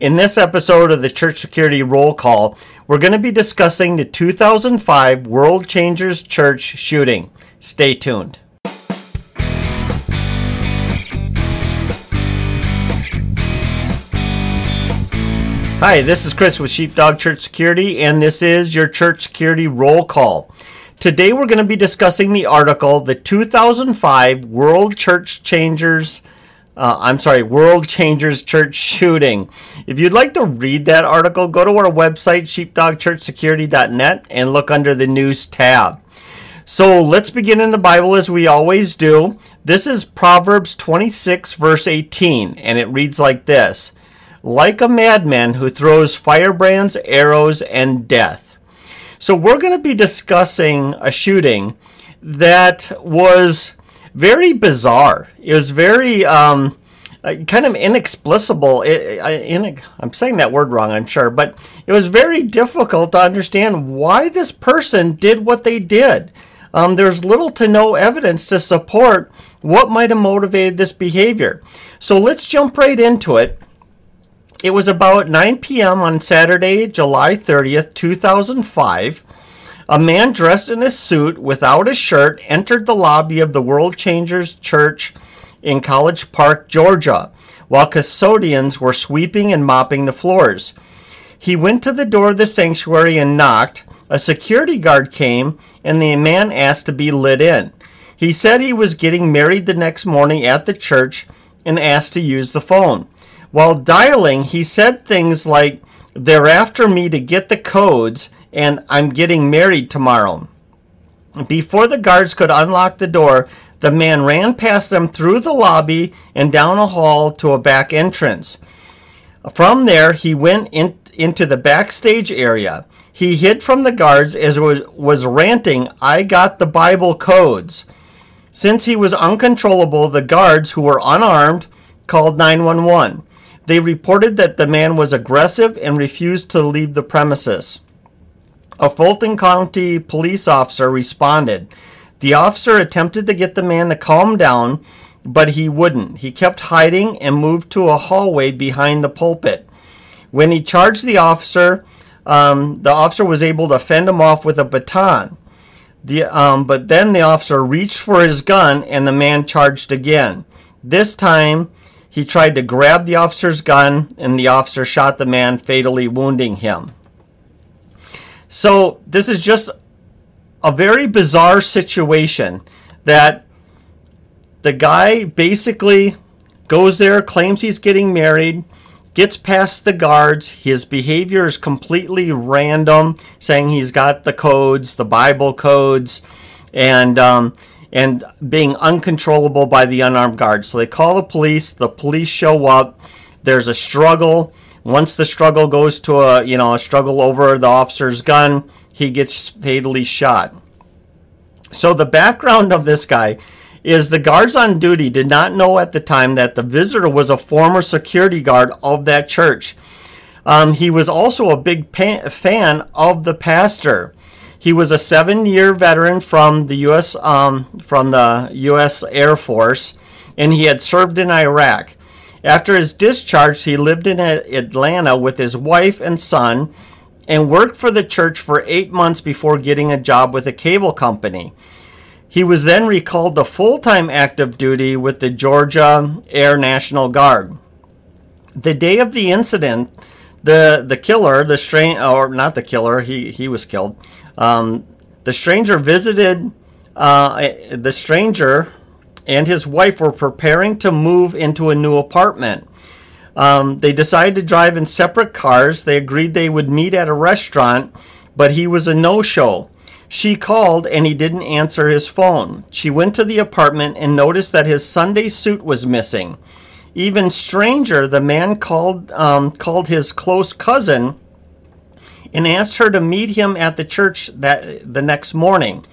In this episode of the Church Security Roll Call, we're going to be discussing the 2005 World Changers Church shooting. Stay tuned. Hi, this is Chris with Sheepdog Church Security, and this is your Church Security Roll Call. Today we're going to be discussing the article, The 2005 World Church Changers, uh, I'm sorry, World Changers Church Shooting. If you'd like to read that article, go to our website, sheepdogchurchsecurity.net, and look under the News tab. So let's begin in the Bible as we always do. This is Proverbs 26, verse 18, and it reads like this like a madman who throws firebrands, arrows, and death. So, we're going to be discussing a shooting that was very bizarre. It was very um, uh, kind of inexplicable. It, I, in, I'm saying that word wrong, I'm sure, but it was very difficult to understand why this person did what they did. Um, there's little to no evidence to support what might have motivated this behavior. So let's jump right into it. It was about 9 p.m. on Saturday, July 30th, 2005. A man dressed in a suit without a shirt entered the lobby of the World Changers Church in College Park, Georgia, while custodians were sweeping and mopping the floors. He went to the door of the sanctuary and knocked. A security guard came, and the man asked to be let in. He said he was getting married the next morning at the church and asked to use the phone. While dialing, he said things like, They're after me to get the codes, and I'm getting married tomorrow. Before the guards could unlock the door, the man ran past them through the lobby and down a hall to a back entrance. From there, he went in, into the backstage area. He hid from the guards as was, was ranting, I got the Bible codes. Since he was uncontrollable, the guards, who were unarmed, called 911. They reported that the man was aggressive and refused to leave the premises. A Fulton County police officer responded. The officer attempted to get the man to calm down, but he wouldn't. He kept hiding and moved to a hallway behind the pulpit. When he charged the officer, um, the officer was able to fend him off with a baton. The, um, but then the officer reached for his gun and the man charged again. This time, he tried to grab the officer's gun, and the officer shot the man, fatally wounding him. So, this is just a very bizarre situation that the guy basically goes there, claims he's getting married, gets past the guards. His behavior is completely random, saying he's got the codes, the Bible codes, and um, and being uncontrollable by the unarmed guards. So they call the police, the police show up, there's a struggle. Once the struggle goes to a, you know, a struggle over the officer's gun, he gets fatally shot. So the background of this guy is the guards on duty did not know at the time that the visitor was a former security guard of that church. Um, he was also a big pa- fan of the pastor. He was a seven-year veteran from the U.S. Um, from the U.S. Air Force, and he had served in Iraq. After his discharge, he lived in Atlanta with his wife and son, and worked for the church for eight months before getting a job with a cable company. He was then recalled to full-time active duty with the Georgia Air National Guard. The day of the incident, the the killer, the strain or not the killer, he he was killed. Um, the stranger visited uh, the stranger and his wife were preparing to move into a new apartment. Um, they decided to drive in separate cars. They agreed they would meet at a restaurant, but he was a no show. She called and he didn't answer his phone. She went to the apartment and noticed that his Sunday suit was missing. Even stranger, the man called um, called his close cousin and asked her to meet him at the church that the next morning.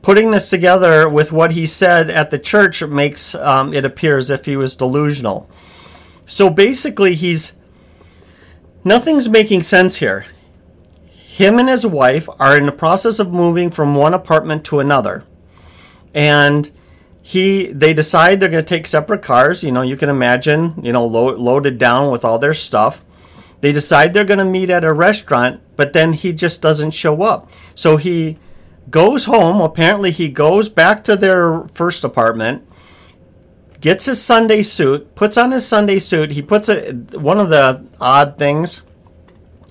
Putting this together with what he said at the church makes um, it appear as if he was delusional. So basically, he's nothing's making sense here. Him and his wife are in the process of moving from one apartment to another, and he they decide they're going to take separate cars. You know, you can imagine, you know, lo- loaded down with all their stuff They decide they're going to meet at a restaurant, but then he just doesn't show up. So he goes home. Apparently, he goes back to their first apartment, gets his Sunday suit, puts on his Sunday suit. He puts a, one of the odd things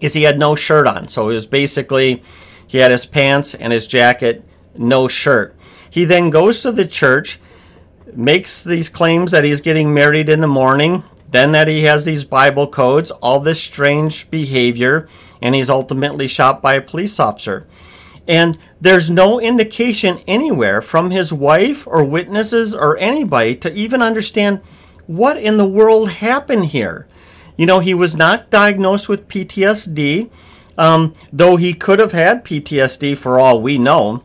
is he had no shirt on. So it was basically he had his pants and his jacket, no shirt. He then goes to the church, makes these claims that he's getting married in the morning, then that he has these Bible codes, all this strange behavior, and he's ultimately shot by a police officer. And there's no indication anywhere from his wife or witnesses or anybody to even understand what in the world happened here. You know, he was not diagnosed with PTSD, um, though he could have had PTSD for all we know.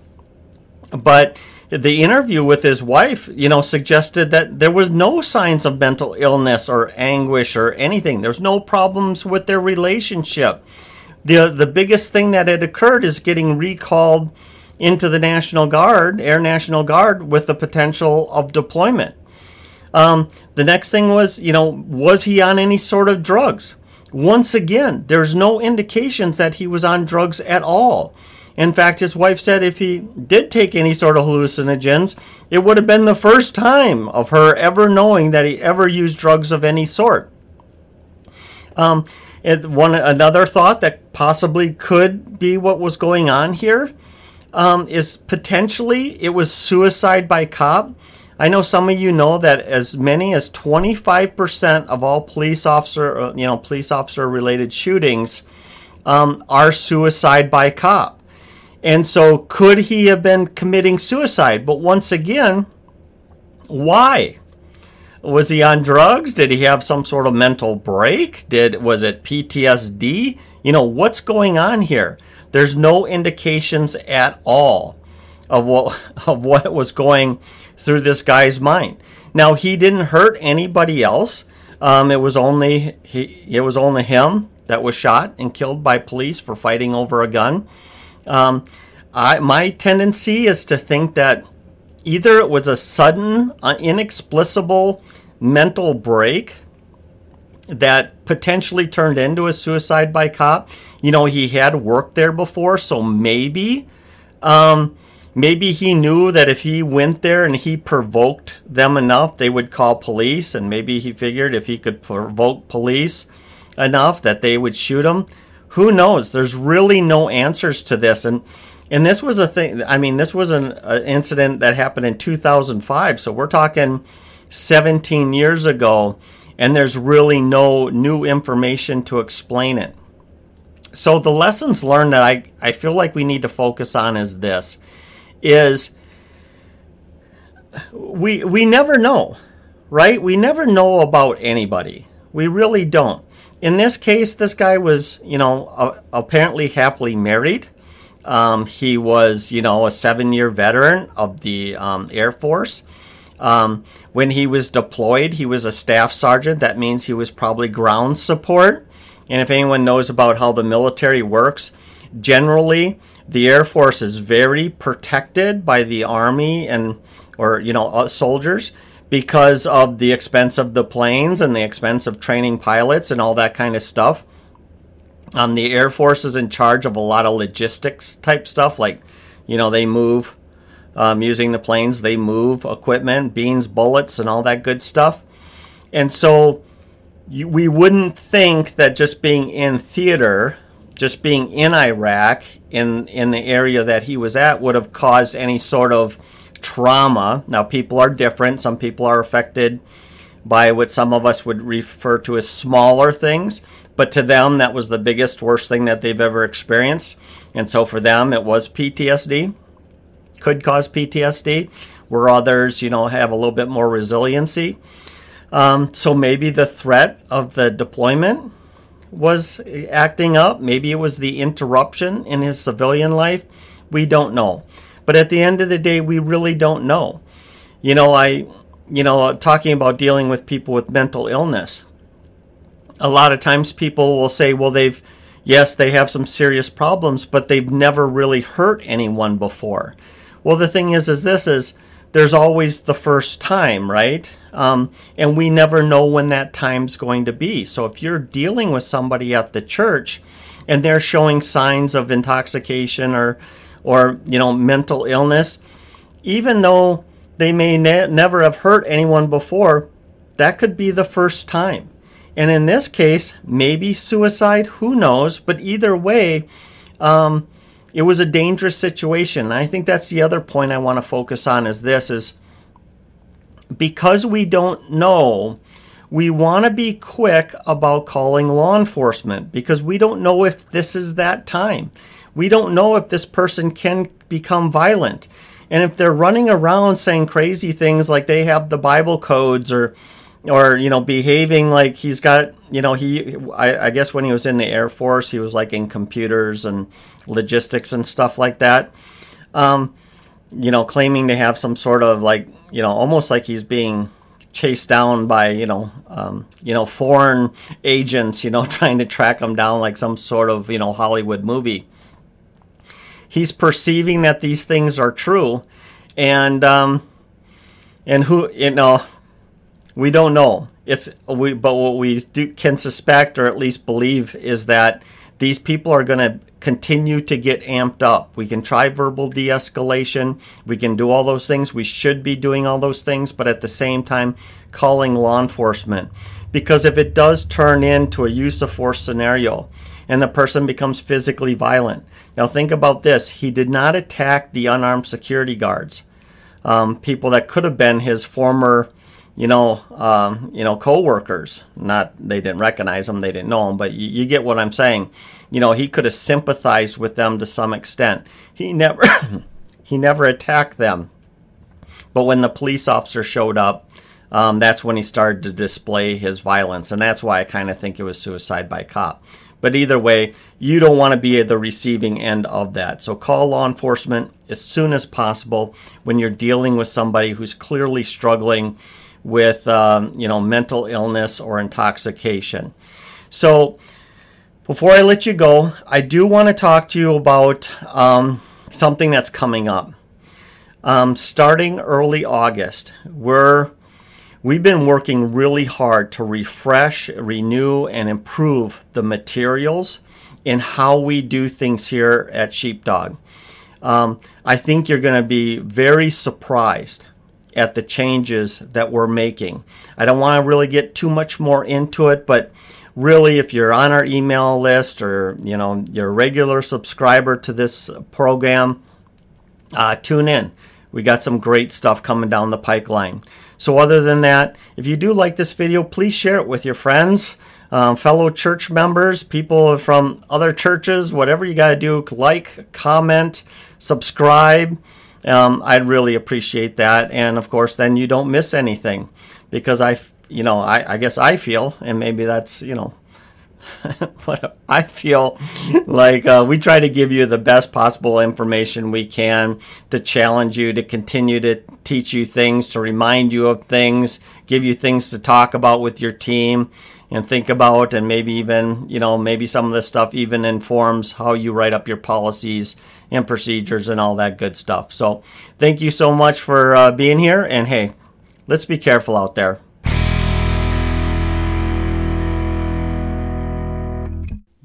But the interview with his wife, you know, suggested that there was no signs of mental illness or anguish or anything. There's no problems with their relationship. The the biggest thing that had occurred is getting recalled into the National Guard, Air National Guard, with the potential of deployment. Um, the next thing was, you know, was he on any sort of drugs? Once again, there's no indications that he was on drugs at all. In fact, his wife said if he did take any sort of hallucinogens, it would have been the first time of her ever knowing that he ever used drugs of any sort. Um, one another thought that possibly could be what was going on here um, is potentially it was suicide by cop. I know some of you know that as many as 25% of all police officer, uh, you know, police officer related shootings um, are suicide by cop. And so, could he have been committing suicide? But once again, why? Was he on drugs? Did he have some sort of mental break? Did was it PTSD? You know, what's going on here? There's no indications at all of what of what was going through this guy's mind. Now, he didn't hurt anybody else. Um, it was only he, it was only him that was shot and killed by police for fighting over a gun. Um, I, my tendency is to think that either it was a sudden, uh, inexplicable mental break that potentially turned into a suicide by cop. You know, he had worked there before, so maybe, um, maybe he knew that if he went there and he provoked them enough, they would call police, and maybe he figured if he could provoke police enough that they would shoot him who knows? There's really no answers to this, and and this was a thing. I mean, this was an, incident that happened in 2005. So we're talking 17 years ago, and there's really no new information to explain it. So the lessons learned that I, I feel like we need to focus on is this is we we never know, right? We never know about anybody. We really don't in this case, this guy was, you know, apparently happily married. Um, he was, you know, a seven year veteran of the um, Air Force. Um, when he was deployed, he was a staff sergeant. That means he was probably ground support. And if anyone knows about how the military works, generally the Air Force is very protected by the Army and or you know uh, soldiers because of the expense of the planes and the expense of training pilots and all that kind of stuff. Um, the Air Force is in charge of a lot of logistics type stuff, like, you know, they move um, using the planes, they move equipment, beans, bullets, and all that good stuff. And so you, we wouldn't think that just being in theater, just being in Iraq, in, in the area that he was at, would have caused any sort of trauma. Now, people are different. Some people are affected by what some of us would refer to as smaller things, but to them, that was the biggest, worst thing that they've ever experienced. And so for them, it was PTSD, could cause PTSD, where others, you know, have a little bit more resiliency. Um, so maybe the threat of the deployment was acting up. Maybe it was the interruption in his civilian life. We don't know. But at the end of the day, we really don't know. You know, I, you know, talking about dealing with people with mental illness. A lot of times people will say, well, they've, yes, they have some serious problems, but they've never really hurt anyone before. Well, the thing is, is this is there's always the first time, right? Um, and we never know when that time's going to be. So if you're dealing with somebody at the church and they're showing signs of intoxication or, or you know, mental illness, even though they may ne- never have hurt anyone before, that could be the first time. And in this case, maybe suicide, who knows? But either way, um, it was a dangerous situation. I think that's the other point I want to focus on is this is because we don't know, we want to be quick about calling law enforcement because we don't know if this is that time. We don't know if this person can become violent. And if they're running around saying crazy things like they have the Bible codes or or you know behaving like he's got you know he I, I, guess when he was in the air force he was like in computers and logistics and stuff like that um, you know claiming to have some sort of like you know almost like he's being chased down by you know um, you know foreign agents you know trying to track him down like some sort of you know hollywood movie he's perceiving that these things are true and um, and who you know we don't know. It's we, but what we do, can suspect or at least believe is that these people are going to continue to get amped up. We can try verbal de-escalation. We can do all those things. We should be doing all those things, but at the same time, calling law enforcement. Because if it does turn into a use of force scenario and the person becomes physically violent, now think about this: he did not attack the unarmed security guards, um, people that could have been his former you know, um, you know, co-workers. Not they didn't recognize him, they didn't know him, but you, you get what I'm saying. You know, he could have sympathized with them to some extent. He never, he never attacked them. But when the police officer showed up, um, that's when he started to display his violence, and that's why I kind of think it was suicide by cop. But either way, you don't want to be at the receiving end of that. So call law enforcement as soon as possible when you're dealing with somebody who's clearly struggling with um, you know mental illness or intoxication. So before I let you go, I do want to talk to you about um, something that's coming up. Um, starting early August, we're we've been working really hard to refresh, renew, and improve the materials in how we do things here at Sheepdog. Um, I think you're going to be very surprised at the changes that we're making. I don't want to really get too much more into it, but really if you're on our email list or you know you're a regular subscriber to this program, uh, tune in. We got some great stuff coming down the pipeline. So other than that, if you do like this video, please share it with your friends. Um, fellow church members, people from other churches, whatever you got to do, like, comment, subscribe. Um, I'd really appreciate that. And of course, then you don't miss anything because I, you know, I, I guess I feel, and maybe that's, you know, I feel like uh, we try to give you the best possible information we can to challenge you, to continue to teach you things, to remind you of things, give you things to talk about with your team and think about, and maybe even, you know, maybe some of this stuff even informs how you write up your policies and procedures and all that good stuff. So, thank you so much for uh, being here. And hey, let's be careful out there.